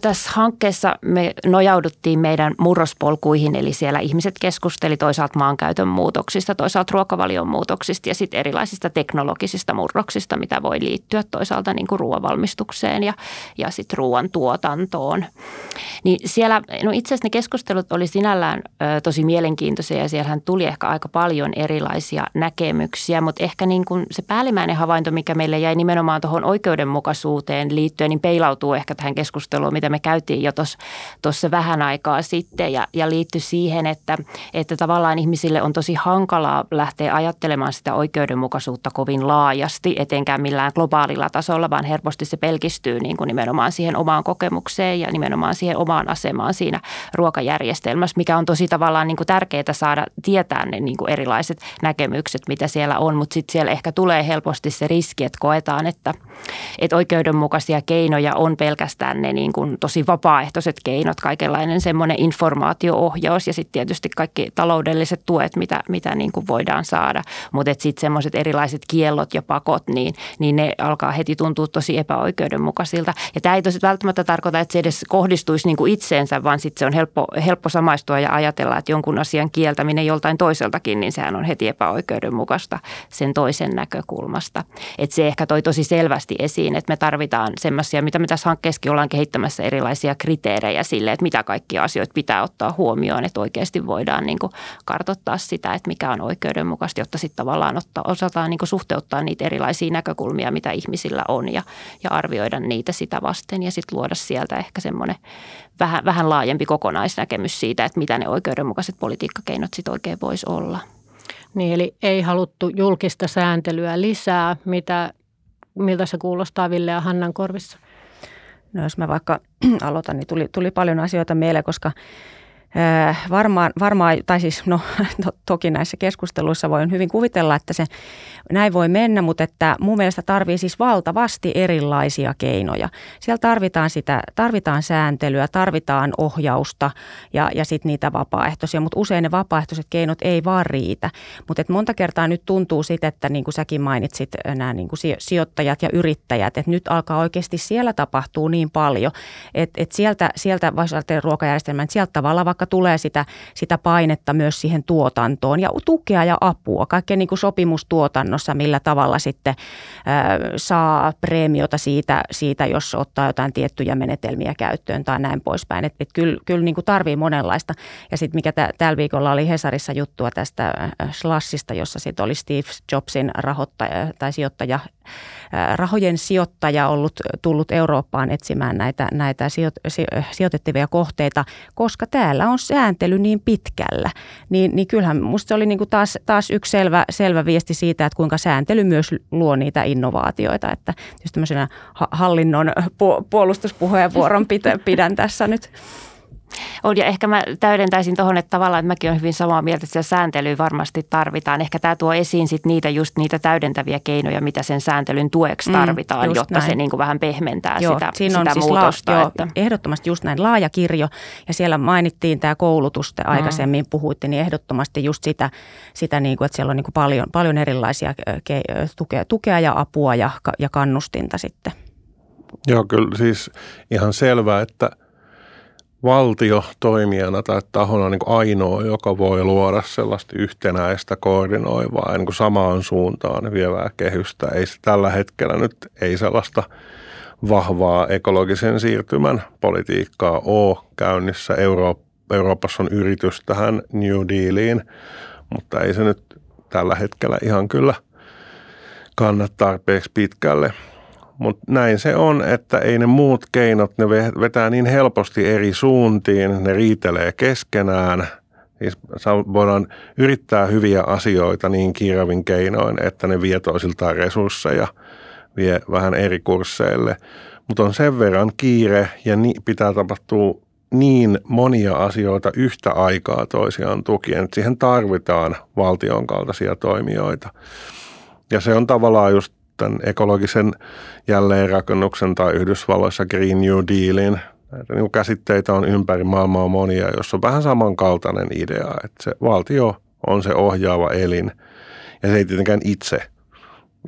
[SPEAKER 2] tässä hankkeessa me nojauduttiin meidän murrospolkuihin, eli siellä ihmiset keskusteli toisaalta maankäytön muutoksista, toisaalta ruokavalion muutoksista ja sitten erilaisista teknologisista murroksista, mitä voi liittyä toisaalta niin ruoanvalmistukseen ja, ja sitten ruoan tuotantoon. Niin siellä, no itse asiassa ne keskustelut oli sinällään ö, tosi mielenkiintoisia ja siellähän tuli ehkä aika paljon erilaisia näkemyksiä, mutta ehkä niin kuin se päällimmäinen havainto, mikä meille jäi nimenomaan tuohon oikeudenmukaisuuteen liittyen, niin peilautuu ehkä tähän keskusteluun mitä me käytiin jo tuossa vähän aikaa sitten ja, ja liittyi siihen, että, että tavallaan ihmisille on tosi hankalaa lähteä ajattelemaan sitä oikeudenmukaisuutta kovin laajasti, etenkään millään globaalilla tasolla, vaan helposti se pelkistyy niin kuin nimenomaan siihen omaan kokemukseen ja nimenomaan siihen omaan asemaan siinä ruokajärjestelmässä, mikä on tosi tavallaan niin kuin tärkeää saada tietää ne niin kuin erilaiset näkemykset, mitä siellä on, mutta sitten siellä ehkä tulee helposti se riski, että koetaan, että, että oikeudenmukaisia keinoja on pelkästään ne niin kuin tosi vapaaehtoiset keinot, kaikenlainen semmoinen informaatioohjaus ja sitten tietysti kaikki taloudelliset tuet, mitä, mitä niin kuin voidaan saada. Mutta sitten semmoiset erilaiset kiellot ja pakot, niin, niin ne alkaa heti tuntua tosi epäoikeudenmukaisilta. Ja tämä ei tosi välttämättä tarkoita, että se edes kohdistuisi niin kuin itseensä, vaan sitten se on helppo, helppo samaistua ja ajatella, että jonkun asian kieltäminen joltain toiseltakin, niin sehän on heti epäoikeudenmukaista sen toisen näkökulmasta. Et se ehkä toi tosi selvästi esiin, että me tarvitaan semmoisia, mitä me tässä hankkeessakin ollaan kehittämässä erilaisia kriteerejä sille, että mitä kaikkia asioita pitää ottaa huomioon, että oikeasti voidaan niin kuin kartoittaa sitä, että mikä on oikeudenmukaista, jotta sitten tavallaan ottaa, osataan niin kuin suhteuttaa niitä erilaisia näkökulmia, mitä ihmisillä on ja, ja arvioida niitä sitä vasten ja sitten luoda sieltä ehkä semmoinen vähän, vähän laajempi kokonaisnäkemys siitä, että mitä ne oikeudenmukaiset politiikkakeinot sitten oikein voisi olla.
[SPEAKER 1] Niin, eli ei haluttu julkista sääntelyä lisää, mitä, miltä se kuulostaa Ville ja Hannan korvissa?
[SPEAKER 3] No jos mä vaikka aloitan, niin tuli, tuli paljon asioita mieleen, koska varmaan, varmaan, tai siis no to, toki näissä keskusteluissa voin hyvin kuvitella, että se näin voi mennä, mutta että mun mielestä tarvii siis valtavasti erilaisia keinoja. Siellä tarvitaan sitä, tarvitaan sääntelyä, tarvitaan ohjausta ja, ja sitten niitä vapaaehtoisia, mutta usein ne vapaaehtoiset keinot ei vaan riitä. Mutta monta kertaa nyt tuntuu sitten, että niin kuin säkin mainitsit, nämä niin kuin sijoittajat ja yrittäjät, että nyt alkaa oikeasti siellä tapahtuu niin paljon, että, että sieltä, sieltä vaikka ruokajärjestelmän, että sieltä tavallaan vaikka tulee sitä, sitä painetta myös siihen tuotantoon ja tukea ja apua, kaikkea niin kuin sopimustuotannossa, millä tavalla sitten saa preemiota siitä, siitä, jos ottaa jotain tiettyjä menetelmiä käyttöön tai näin poispäin. Että et kyllä, kyllä niin kuin tarvii monenlaista. Ja sitten mikä tä, tällä viikolla oli Hesarissa juttua tästä Slashista, jossa sitten oli Steve Jobsin rahoittaja tai sijoittaja rahojen sijoittaja ollut tullut Eurooppaan etsimään näitä, näitä sijoitettavia kohteita, koska täällä on sääntely niin pitkällä. Niin, niin kyllähän minusta se oli niin kuin taas, taas yksi selvä, selvä viesti siitä, että kuinka sääntely myös luo niitä innovaatioita. Että just tämmöisenä hallinnon puolustuspuheenvuoron pidän tässä nyt.
[SPEAKER 2] On ja ehkä mä täydentäisin tuohon, että tavallaan että mäkin olen hyvin samaa mieltä, että sitä sääntelyä varmasti tarvitaan. Ehkä tämä tuo esiin sit niitä just niitä täydentäviä keinoja, mitä sen sääntelyn tueksi mm, tarvitaan, mm, jotta näin. se niin kuin vähän pehmentää joo, sitä, siinä on sitä siis muutosta.
[SPEAKER 3] La, joo, että. Ehdottomasti just näin laaja kirjo ja siellä mainittiin tämä koulutus, te mm. aikaisemmin mm. puhuitte, niin ehdottomasti just sitä, sitä niin kuin, että siellä on niin kuin paljon, paljon erilaisia ke, tukea, tukea ja apua ja, ja kannustinta sitten.
[SPEAKER 4] Joo, kyllä siis ihan selvää, että – valtio toimijana tai tahona niin ainoa, joka voi luoda sellaista yhtenäistä koordinoivaa ja niin samaan suuntaan vievää kehystä. Ei se tällä hetkellä nyt ei sellaista vahvaa ekologisen siirtymän politiikkaa ole käynnissä. Euro- Euroopassa on yritys tähän New Dealiin, mutta ei se nyt tällä hetkellä ihan kyllä kannata tarpeeksi pitkälle. Mutta näin se on, että ei ne muut keinot, ne vetää niin helposti eri suuntiin, ne riitelee keskenään. Siis voidaan yrittää hyviä asioita niin kiiravin keinoin, että ne vie toisiltaan resursseja, vie vähän eri kursseille. Mutta on sen verran kiire ja ni, pitää tapahtua niin monia asioita yhtä aikaa toisiaan tukien, että siihen tarvitaan valtion kaltaisia toimijoita. Ja se on tavallaan just tämän ekologisen jälleenrakennuksen tai Yhdysvalloissa Green New Dealin. Näitä niin käsitteitä on ympäri maailmaa monia, jossa on vähän samankaltainen idea, että se valtio on se ohjaava elin ja se ei tietenkään itse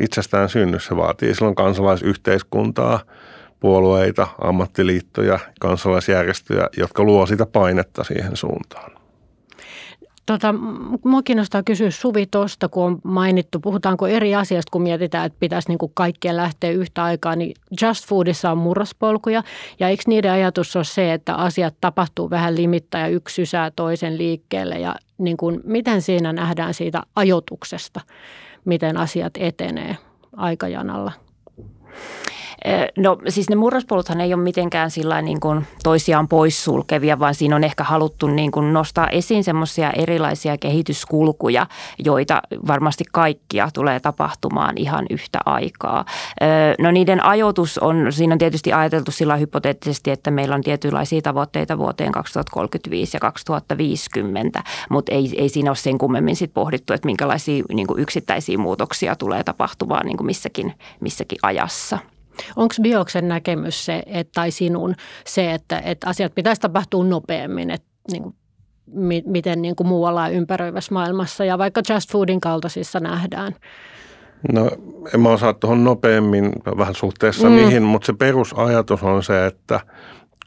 [SPEAKER 4] itsestään synny. Se vaatii silloin kansalaisyhteiskuntaa, puolueita, ammattiliittoja, kansalaisjärjestöjä, jotka luo sitä painetta siihen suuntaan.
[SPEAKER 1] Tota, mua kiinnostaa kysyä Suvi tuosta, kun on mainittu, puhutaanko eri asiasta, kun mietitään, että pitäisi niin kaikkien lähteä yhtä aikaa, niin Just Foodissa on murrospolkuja. Ja eikö niiden ajatus ole se, että asiat tapahtuu vähän limittäin ja yksi sysää toisen liikkeelle ja niin kuin, miten siinä nähdään siitä ajotuksesta, miten asiat etenee aikajanalla?
[SPEAKER 2] No siis ne murrospoluthan ei ole mitenkään sillä niin kuin toisiaan poissulkevia, vaan siinä on ehkä haluttu niin kuin nostaa esiin semmoisia erilaisia kehityskulkuja, joita varmasti kaikkia tulee tapahtumaan ihan yhtä aikaa. No niiden ajoitus on, siinä on tietysti ajateltu sillä hypoteettisesti, että meillä on tietynlaisia tavoitteita vuoteen 2035 ja 2050, mutta ei, ei siinä ole sen kummemmin sit pohdittu, että minkälaisia niin kuin yksittäisiä muutoksia tulee tapahtumaan niin kuin missäkin, missäkin ajassa.
[SPEAKER 1] Onko Bioksen näkemys se, että, tai sinun se, että, että asiat pitäisi tapahtua nopeammin, että niin kuin, miten niin kuin muualla ympäröivässä maailmassa ja vaikka just foodin kaltaisissa nähdään?
[SPEAKER 4] No en mä osaa tuohon nopeammin vähän suhteessa mm. mihin, mutta se perusajatus on se, että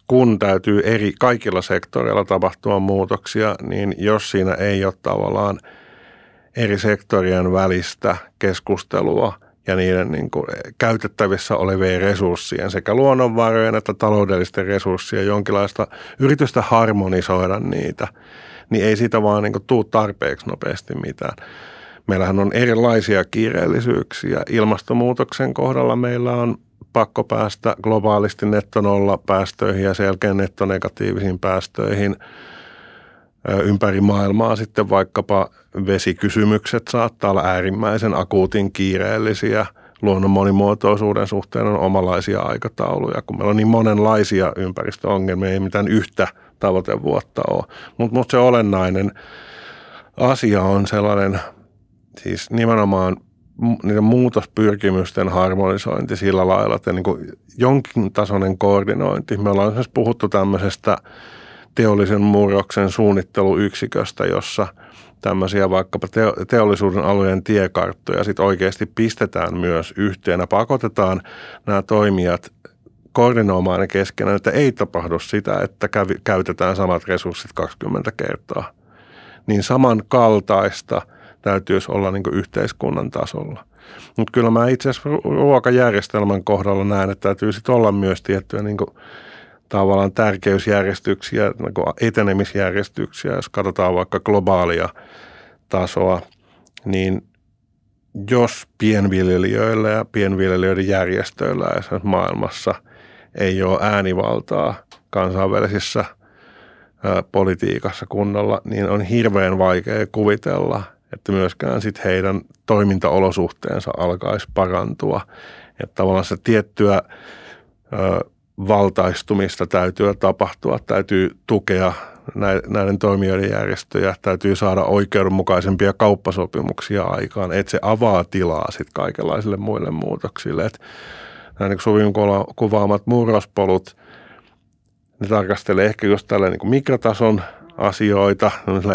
[SPEAKER 4] kun täytyy eri kaikilla sektoreilla tapahtua muutoksia, niin jos siinä ei ole tavallaan eri sektorien välistä keskustelua ja niiden niin kuin käytettävissä olevien resurssien sekä luonnonvarojen että taloudellisten resurssien jonkinlaista yritystä harmonisoida niitä, niin ei siitä vaan niin kuin tuu tarpeeksi nopeasti mitään. Meillähän on erilaisia kiireellisyyksiä. Ilmastonmuutoksen kohdalla meillä on pakko päästä globaalisti nettonolla päästöihin ja selkeän nettonegatiivisiin päästöihin ympäri maailmaa sitten vaikkapa vesikysymykset saattaa olla äärimmäisen akuutin kiireellisiä. Luonnon monimuotoisuuden suhteen on omalaisia aikatauluja, kun meillä on niin monenlaisia ympäristöongelmia, ei mitään yhtä tavoitevuotta ole. Mutta mut se olennainen asia on sellainen, siis nimenomaan niiden muutospyrkimysten harmonisointi sillä lailla, että niin jonkin tasoinen koordinointi. Me ollaan esimerkiksi puhuttu tämmöisestä teollisen murroksen suunnitteluyksiköstä, jossa tämmöisiä vaikkapa teollisuuden alueen tiekarttoja sitten oikeasti pistetään myös yhteen ja pakotetaan nämä toimijat koordinoimaan ne keskenään, että ei tapahdu sitä, että kävi, käytetään samat resurssit 20 kertaa. Niin samankaltaista – täytyisi olla niin yhteiskunnan tasolla. Mutta kyllä mä itse asiassa ruokajärjestelmän kohdalla näen, että täytyy sitten olla myös tiettyjä niin tavallaan tärkeysjärjestyksiä, niin etenemisjärjestyksiä, jos katsotaan vaikka globaalia tasoa, niin jos pienviljelijöillä ja pienviljelijöiden järjestöillä maailmassa ei ole äänivaltaa kansainvälisissä politiikassa kunnolla, niin on hirveän vaikea kuvitella – että myöskään sit heidän toimintaolosuhteensa alkaisi parantua. Että tavallaan se tiettyä valtaistumista täytyy tapahtua, täytyy tukea näiden toimijoiden järjestöjä, täytyy saada oikeudenmukaisempia kauppasopimuksia aikaan, että se avaa tilaa sitten kaikenlaisille muille muutoksille. Että nämä niin Suvin kuvaamat murrospolut, ne tarkastelee ehkä just tällä niin mikrotason asioita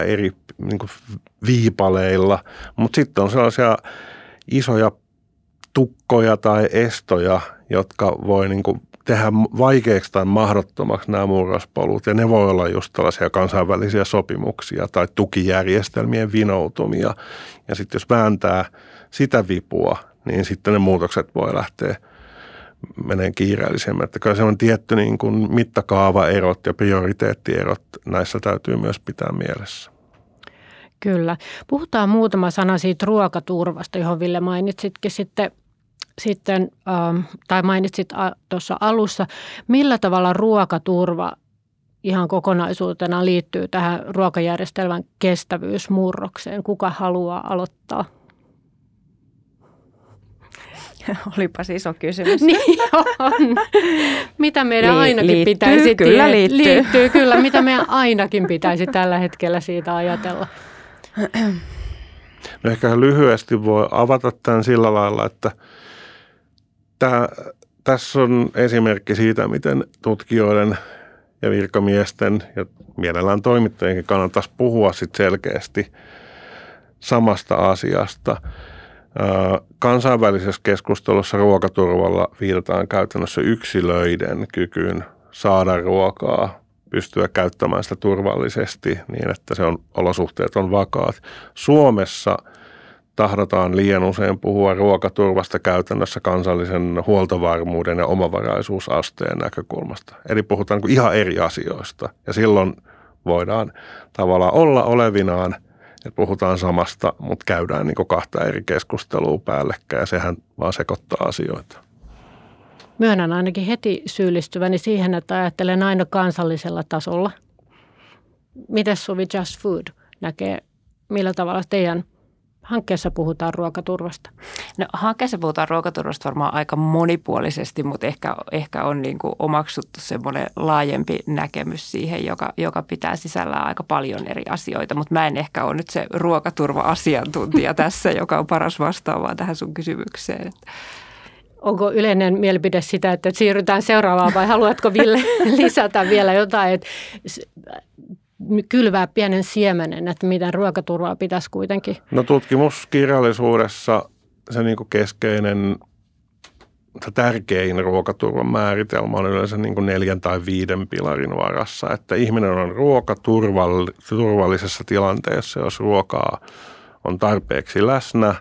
[SPEAKER 4] eri niin viipaleilla, mutta sitten on sellaisia isoja tukkoja tai estoja, jotka voi niin kuin tehdä vaikeaksi tai mahdottomaksi nämä murrospolut. Ja ne voi olla just tällaisia kansainvälisiä sopimuksia tai tukijärjestelmien vinoutumia. Ja sitten jos vääntää sitä vipua, niin sitten ne muutokset voi lähteä – menee kiireellisemmän. Että kyllä se on tietty niin kuin mittakaavaerot ja prioriteettierot näissä täytyy myös pitää mielessä.
[SPEAKER 1] Kyllä. Puhutaan muutama sana siitä ruokaturvasta, johon Ville mainitsitkin sitten, sitten ähm, tai mainitsit tuossa alussa. Millä tavalla ruokaturva ihan kokonaisuutena liittyy tähän ruokajärjestelmän kestävyysmurrokseen? Kuka haluaa aloittaa?
[SPEAKER 3] Olipas iso kysymys.
[SPEAKER 1] niin on. Mitä meidän Li- ainakin
[SPEAKER 3] liittyy,
[SPEAKER 1] pitäisi
[SPEAKER 3] kyllä liittyy.
[SPEAKER 1] liittyy. kyllä, mitä meidän ainakin pitäisi tällä hetkellä siitä ajatella.
[SPEAKER 4] No ehkä lyhyesti voi avata tämän sillä lailla, että tämä, tässä on esimerkki siitä, miten tutkijoiden ja virkamiesten ja mielellään toimittajienkin kannattaisi puhua sit selkeästi samasta asiasta – Kansainvälisessä keskustelussa ruokaturvalla viitataan käytännössä yksilöiden kykyyn saada ruokaa, pystyä käyttämään sitä turvallisesti niin, että se on, olosuhteet on vakaat. Suomessa tahdotaan liian usein puhua ruokaturvasta käytännössä kansallisen huoltovarmuuden ja omavaraisuusasteen näkökulmasta. Eli puhutaan niin ihan eri asioista ja silloin voidaan tavallaan olla olevinaan – että puhutaan samasta, mutta käydään niin kahta eri keskustelua päällekkäin ja sehän vaan sekoittaa asioita.
[SPEAKER 1] Myönnän ainakin heti syyllistyväni siihen, että ajattelen aina kansallisella tasolla. Miten Suvi Just Food näkee, millä tavalla teidän hankkeessa puhutaan ruokaturvasta?
[SPEAKER 2] No hankkeessa puhutaan ruokaturvasta varmaan aika monipuolisesti, mutta ehkä, ehkä on niin kuin omaksuttu semmoinen laajempi näkemys siihen, joka, joka pitää sisällään aika paljon eri asioita. Mutta mä en ehkä ole nyt se ruokaturva-asiantuntija tässä, joka on paras vastaavaa tähän sun kysymykseen.
[SPEAKER 1] onko yleinen mielipide sitä, että siirrytään seuraavaan vai haluatko Ville lisätä vielä jotain, että kylvää pienen siemenen, että miten ruokaturvaa pitäisi kuitenkin?
[SPEAKER 4] No tutkimuskirjallisuudessa se niin keskeinen tärkein ruokaturvan määritelmä on yleensä niin kuin neljän tai viiden pilarin varassa, että ihminen on ruokaturvallisessa tilanteessa, jos ruokaa on tarpeeksi läsnä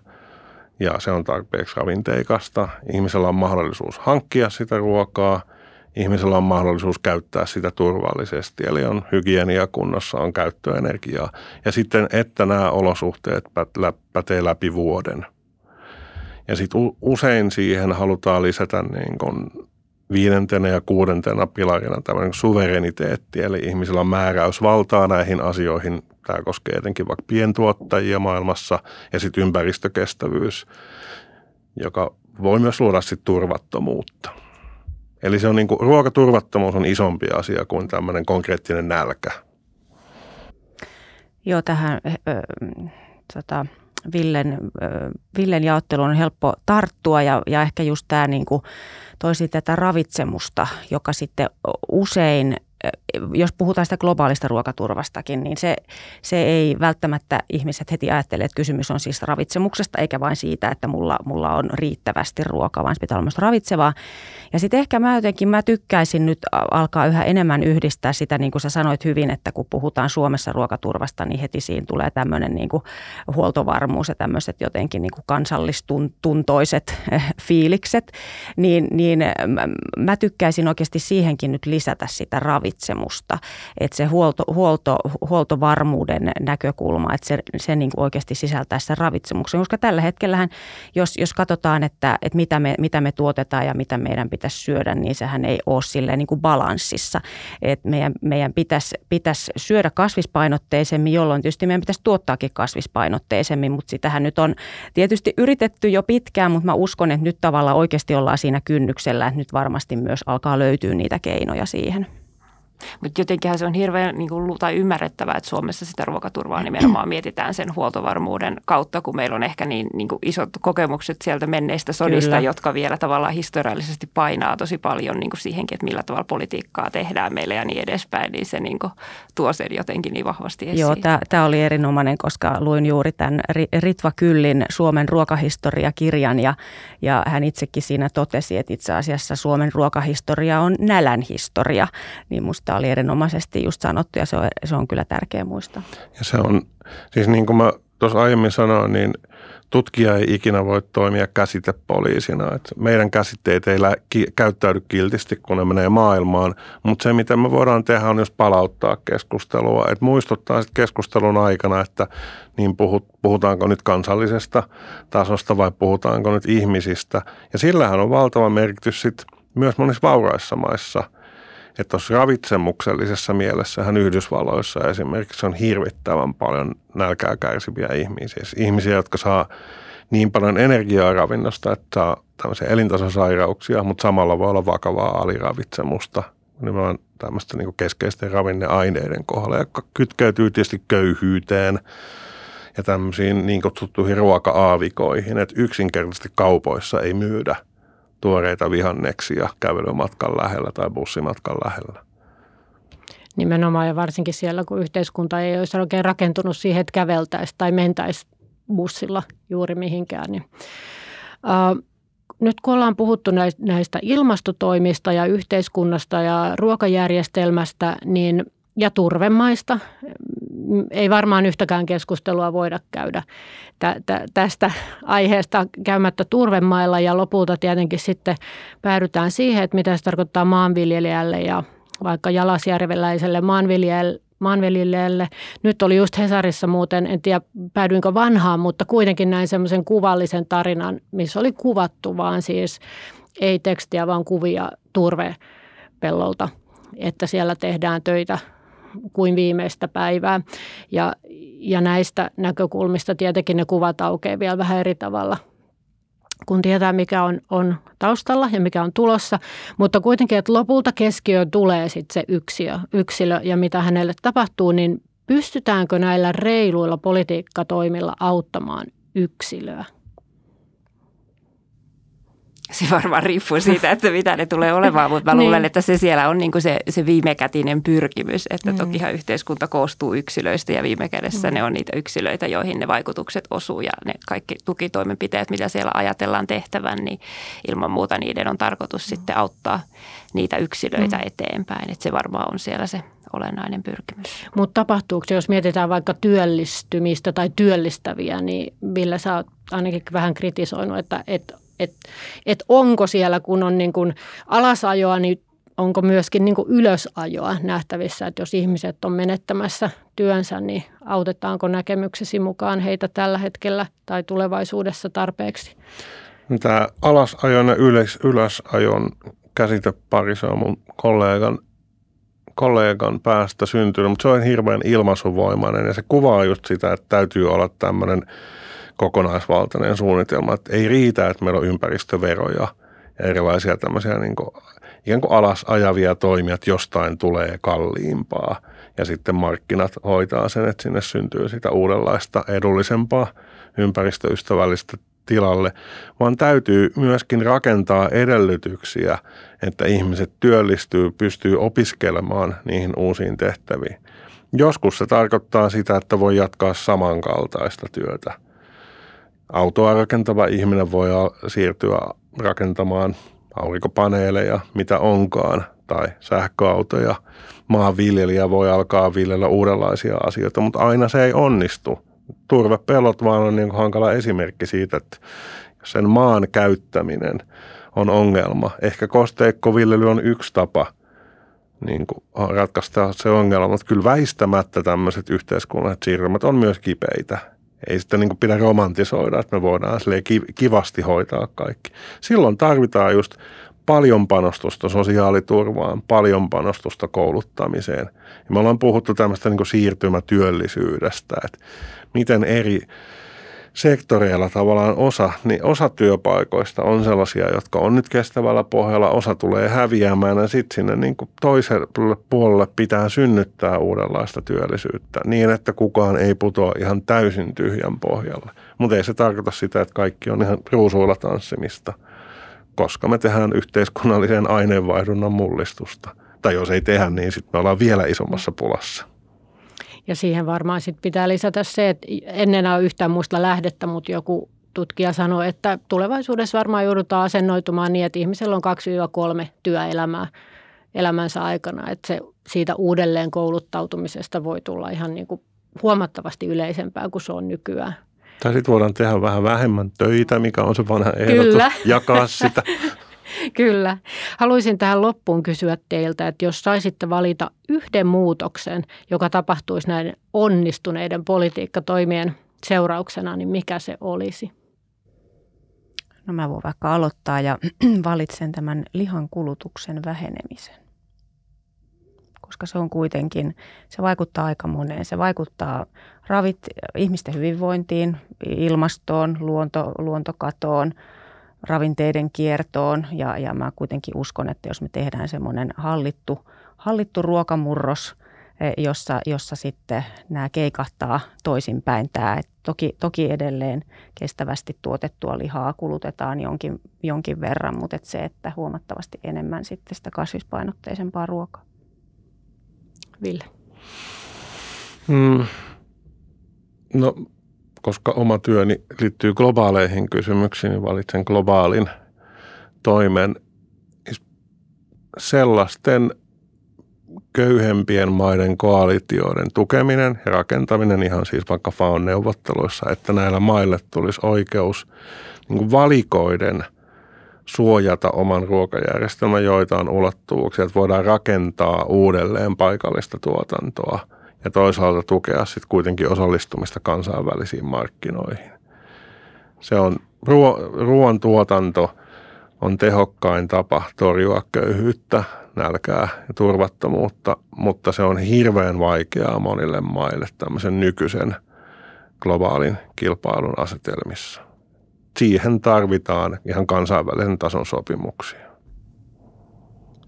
[SPEAKER 4] ja se on tarpeeksi ravinteikasta. Ihmisellä on mahdollisuus hankkia sitä ruokaa, ihmisellä on mahdollisuus käyttää sitä turvallisesti, eli on hygienia kunnossa, on käyttöenergiaa. Ja sitten, että nämä olosuhteet pätee läpi vuoden – ja sitten usein siihen halutaan lisätä niin kuin viidentenä ja kuudentena pilarina tämmöinen suvereniteetti, eli ihmisillä on määräys valtaa näihin asioihin. Tämä koskee etenkin vaikka pientuottajia maailmassa ja sitten ympäristökestävyys, joka voi myös luoda sitten turvattomuutta. Eli se on niin kuin, ruokaturvattomuus on isompi asia kuin tämmöinen konkreettinen nälkä.
[SPEAKER 3] Joo, tähän äh, tota, Villen, Villen jaotteluun on helppo tarttua ja, ja ehkä just tämä niin toisi tätä ravitsemusta, joka sitten usein jos puhutaan sitä globaalista ruokaturvastakin, niin se, se ei välttämättä ihmiset heti ajattele, että kysymys on siis ravitsemuksesta, eikä vain siitä, että mulla, mulla on riittävästi ruokaa, vaan se pitää olla myös ravitsevaa. Ja sitten ehkä mä jotenkin, mä tykkäisin nyt alkaa yhä enemmän yhdistää sitä, niin kuin sä sanoit hyvin, että kun puhutaan Suomessa ruokaturvasta, niin heti siinä tulee tämmöinen niin kuin huoltovarmuus ja tämmöiset jotenkin niin kuin kansallistuntoiset eh, fiilikset, niin, niin mä tykkäisin oikeasti siihenkin nyt lisätä sitä ravitsemusta ravitsemusta. Että se huolto, huolto, huoltovarmuuden näkökulma, että se, se niin kuin oikeasti sisältää sen ravitsemuksen. Koska tällä hetkellähän, jos, jos katsotaan, että, että mitä, me, mitä me tuotetaan ja mitä meidän pitäisi syödä, niin sehän ei ole silleen niin kuin balanssissa. Että meidän, meidän pitäisi, pitäisi syödä kasvispainotteisemmin, jolloin tietysti meidän pitäisi tuottaakin kasvispainotteisemmin, mutta sitähän nyt on tietysti yritetty jo pitkään, mutta mä uskon, että nyt tavallaan oikeasti ollaan siinä kynnyksellä, että nyt varmasti myös alkaa löytyä niitä keinoja siihen.
[SPEAKER 2] Mutta jotenkinhän se on hirveän niin kuin, tai ymmärrettävää, että Suomessa sitä ruokaturvaa nimenomaan mietitään sen huoltovarmuuden kautta, kun meillä on ehkä niin, niin kuin isot kokemukset sieltä menneistä sodista, Kyllä. jotka vielä tavallaan historiallisesti painaa tosi paljon niin kuin siihenkin, että millä tavalla politiikkaa tehdään meille ja niin edespäin, niin se niin kuin, tuo sen jotenkin niin vahvasti esiin.
[SPEAKER 3] Joo, tämä oli erinomainen, koska luin juuri tämän Ritva Kyllin Suomen ruokahistoria-kirjan ja, ja hän itsekin siinä totesi, että itse asiassa Suomen ruokahistoria on nälän historia, niin musta Tämä oli erinomaisesti just sanottu ja se on, se on kyllä tärkeä muistaa.
[SPEAKER 4] Ja se on, siis niin kuin mä tuossa aiemmin sanoin, niin tutkija ei ikinä voi toimia käsitepoliisina. Et meidän käsitteet ei lä- ki- käyttäydy kiltisti, kun ne menee maailmaan, mutta se, mitä me voidaan tehdä, on jos palauttaa keskustelua. Et muistuttaa sit keskustelun aikana, että niin puhut, puhutaanko nyt kansallisesta tasosta vai puhutaanko nyt ihmisistä. Ja sillähän on valtava merkitys sit myös monissa vauraissa maissa – että tuossa ravitsemuksellisessa mielessähän Yhdysvalloissa esimerkiksi on hirvittävän paljon nälkää kärsiviä ihmisiä. Ihmisiä, jotka saa niin paljon energiaa ravinnosta, että saa tämmöisiä elintasosairauksia, mutta samalla voi olla vakavaa aliravitsemusta. Nimenomaan tämmöistä niin keskeisten ravinneaineiden kohdalla, jotka kytkeytyy tietysti köyhyyteen ja tämmöisiin niin kutsuttuihin ruoka-aavikoihin, että yksinkertaisesti kaupoissa ei myydä – tuoreita vihanneksia kävelymatkan lähellä tai bussimatkan lähellä.
[SPEAKER 1] Nimenomaan ja varsinkin siellä, kun yhteiskunta ei olisi oikein rakentunut siihen, että käveltäisiin tai mentäisi bussilla juuri mihinkään. Niin. Uh, nyt kun ollaan puhuttu näistä ilmastotoimista ja yhteiskunnasta ja ruokajärjestelmästä, niin ja turvemaista. Ei varmaan yhtäkään keskustelua voida käydä tästä aiheesta käymättä turvemailla ja lopulta tietenkin sitten päädytään siihen, että mitä se tarkoittaa maanviljelijälle ja vaikka jalasjärveläiselle maanviljelijälle. Nyt oli just Hesarissa muuten, en tiedä päädyinkö vanhaan, mutta kuitenkin näin semmoisen kuvallisen tarinan, missä oli kuvattu vaan siis ei tekstiä, vaan kuvia turvepellolta, että siellä tehdään töitä kuin viimeistä päivää. Ja, ja näistä näkökulmista tietenkin ne kuvat aukeaa vielä vähän eri tavalla kun tietää, mikä on, on taustalla ja mikä on tulossa. Mutta kuitenkin, että lopulta keskiöön tulee sitten se yksilö, yksilö ja mitä hänelle tapahtuu, niin pystytäänkö näillä reiluilla politiikkatoimilla auttamaan yksilöä?
[SPEAKER 2] Se varmaan riippuu siitä, että mitä ne tulee olemaan, mutta mä niin. luulen, että se siellä on niin kuin se, se viimekätinen pyrkimys, että mm. tokihan yhteiskunta koostuu yksilöistä ja viime kädessä mm. ne on niitä yksilöitä, joihin ne vaikutukset osuu ja ne kaikki tukitoimenpiteet, mitä siellä ajatellaan tehtävän, niin ilman muuta niiden on tarkoitus mm. sitten auttaa niitä yksilöitä mm. eteenpäin, että se varmaan on siellä se olennainen pyrkimys.
[SPEAKER 1] Mutta tapahtuuko se, jos mietitään vaikka työllistymistä tai työllistäviä, niin Ville, sä oot ainakin vähän kritisoinut, että et, et, et onko siellä, kun on niin kuin alasajoa, niin onko myöskin niin kuin ylösajoa nähtävissä, että jos ihmiset on menettämässä työnsä, niin autetaanko näkemyksesi mukaan heitä tällä hetkellä tai tulevaisuudessa tarpeeksi?
[SPEAKER 4] Tämä alasajon ja ylös, ylösajon käsitepari, se on mun kollegan kollegan päästä syntynyt, mutta se on hirveän ilmaisuvoimainen ja se kuvaa just sitä, että täytyy olla tämmöinen kokonaisvaltainen suunnitelma. Että ei riitä, että meillä on ympäristöveroja ja erilaisia tämmöisiä niin kuin, ikään kuin alas ajavia toimia, että jostain tulee kalliimpaa ja sitten markkinat hoitaa sen, että sinne syntyy sitä uudenlaista edullisempaa ympäristöystävällistä tilalle, vaan täytyy myöskin rakentaa edellytyksiä, että ihmiset työllistyy, pystyy opiskelemaan niihin uusiin tehtäviin. Joskus se tarkoittaa sitä, että voi jatkaa samankaltaista työtä. Autoa rakentava ihminen voi siirtyä rakentamaan aurinkopaneeleja, mitä onkaan, tai sähköautoja. Maanviljelijä voi alkaa viljellä uudenlaisia asioita, mutta aina se ei onnistu – turvepellot vaan on niin hankala esimerkki siitä, että sen maan käyttäminen on ongelma. Ehkä kosteikkoviljely on yksi tapa niin kuin ratkaista se ongelma, mutta kyllä väistämättä tämmöiset yhteiskunnalliset siirtymät on myös kipeitä. Ei sitä niin pidä romantisoida, että me voidaan kivasti hoitaa kaikki. Silloin tarvitaan just paljon panostusta sosiaaliturvaan, paljon panostusta kouluttamiseen. Ja me ollaan puhuttu tämmöistä niin siirtymätyöllisyydestä, että miten eri sektoreilla tavallaan osa, niin osa työpaikoista on sellaisia, jotka on nyt kestävällä pohjalla, osa tulee häviämään ja sitten sinne niin kuin toiselle puolelle pitää synnyttää uudenlaista työllisyyttä niin, että kukaan ei putoa ihan täysin tyhjän pohjalle. Mutta ei se tarkoita sitä, että kaikki on ihan ruusuilla tanssimista, koska me tehdään yhteiskunnallisen aineenvaihdunnan mullistusta. Tai jos ei tehdä, niin sitten me ollaan vielä isommassa pulassa.
[SPEAKER 1] Ja siihen varmaan sit pitää lisätä se, että ennen ole yhtään muista lähdettä, mutta joku tutkija sanoi, että tulevaisuudessa varmaan joudutaan asennoitumaan niin, että ihmisellä on 2-3 työelämää elämänsä aikana. Että se siitä uudelleen kouluttautumisesta voi tulla ihan niin kuin huomattavasti yleisempää kuin se on nykyään.
[SPEAKER 4] Tai sitten voidaan tehdä vähän vähemmän töitä, mikä on se vanha ehdotus, Kyllä. jakaa sitä.
[SPEAKER 1] Kyllä. Haluaisin tähän loppuun kysyä teiltä, että jos saisitte valita yhden muutoksen, joka tapahtuisi näiden onnistuneiden politiikkatoimien seurauksena, niin mikä se olisi?
[SPEAKER 3] No mä voin vaikka aloittaa ja valitsen tämän lihan kulutuksen vähenemisen. Koska se on kuitenkin, se vaikuttaa aika moneen. Se vaikuttaa ravit, ihmisten hyvinvointiin, ilmastoon, luonto, luontokatoon – ravinteiden kiertoon ja, ja mä kuitenkin uskon, että jos me tehdään semmoinen hallittu, hallittu ruokamurros, e, jossa, jossa sitten nämä keikahtaa toisinpäin. Tämä, että toki, toki edelleen kestävästi tuotettua lihaa kulutetaan jonkin, jonkin verran, mutta että se, että huomattavasti enemmän sitten sitä kasvispainotteisempaa ruokaa.
[SPEAKER 1] Ville.
[SPEAKER 4] Mm. No koska oma työni liittyy globaaleihin kysymyksiin, niin valitsen globaalin toimen. Sellaisten köyhempien maiden koalitioiden tukeminen ja rakentaminen ihan siis vaikka FAON neuvotteluissa, että näillä maille tulisi oikeus niin valikoiden suojata oman ruokajärjestelmän joitain ulottuvuuksia, että voidaan rakentaa uudelleen paikallista tuotantoa – ja toisaalta tukea sitten kuitenkin osallistumista kansainvälisiin markkinoihin. Se on ruoan tuotanto on tehokkain tapa torjua köyhyyttä, nälkää ja turvattomuutta, mutta se on hirveän vaikeaa monille maille tämmöisen nykyisen globaalin kilpailun asetelmissa. Siihen tarvitaan ihan kansainvälisen tason sopimuksia.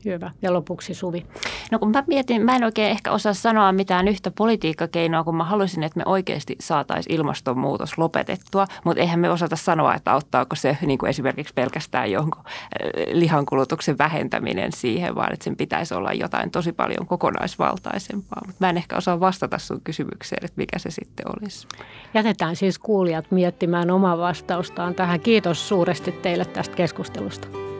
[SPEAKER 1] Hyvä. Ja lopuksi Suvi.
[SPEAKER 2] No kun mä mietin, mä en oikein ehkä osaa sanoa mitään yhtä politiikkakeinoa, kun mä haluaisin, että me oikeasti saataisiin ilmastonmuutos lopetettua, mutta eihän me osata sanoa, että auttaako se niin kuin esimerkiksi pelkästään jonkun äh, lihankulutuksen vähentäminen siihen, vaan että sen pitäisi olla jotain tosi paljon kokonaisvaltaisempaa. Mutta mä en ehkä osaa vastata sun kysymykseen, että mikä se sitten olisi.
[SPEAKER 1] Jätetään siis kuulijat miettimään omaa vastaustaan tähän. Kiitos suuresti teille tästä keskustelusta.